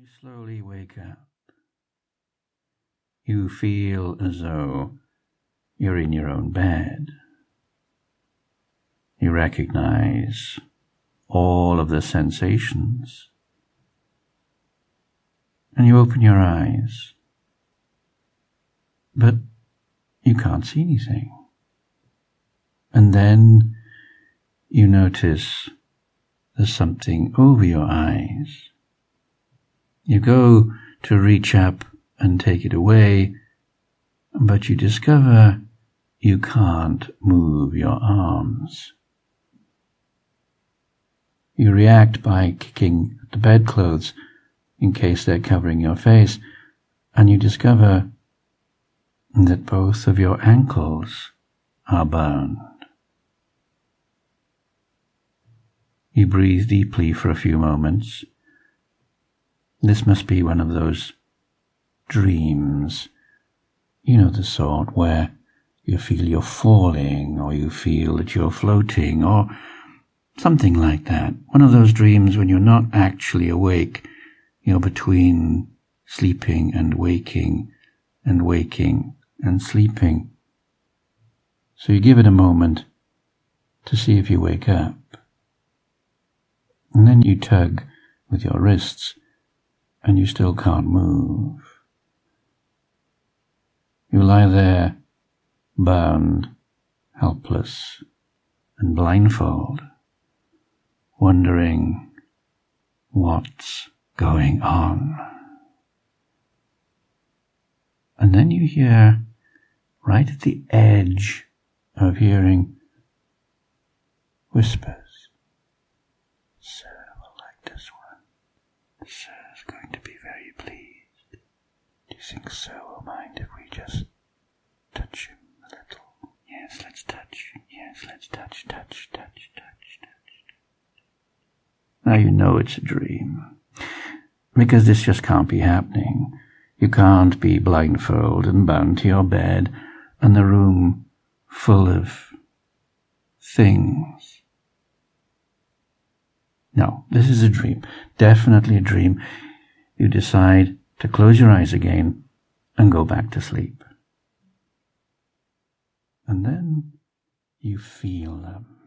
You slowly wake up. You feel as though you're in your own bed. You recognize all of the sensations. And you open your eyes. But you can't see anything. And then you notice there's something over your eyes. You go to reach up and take it away, but you discover you can't move your arms. You react by kicking the bedclothes in case they're covering your face, and you discover that both of your ankles are bound. You breathe deeply for a few moments. This must be one of those dreams, you know, the sort where you feel you're falling, or you feel that you're floating, or something like that. One of those dreams when you're not actually awake, you're between sleeping and waking, and waking and sleeping. So you give it a moment to see if you wake up. And then you tug with your wrists and you still can't move. You lie there, bound, helpless, and blindfold, wondering what's going on. And then you hear, right at the edge of hearing, whispers. Will like this one. Santa's going to be very pleased. Do you think Santa oh, will mind if we just touch him a little? Yes, let's touch. Yes, let's touch, touch, touch, touch, touch. Now you know it's a dream. Because this just can't be happening. You can't be blindfolded and bound to your bed and the room full of things. No, this is a dream. Definitely a dream. You decide to close your eyes again and go back to sleep. And then you feel them.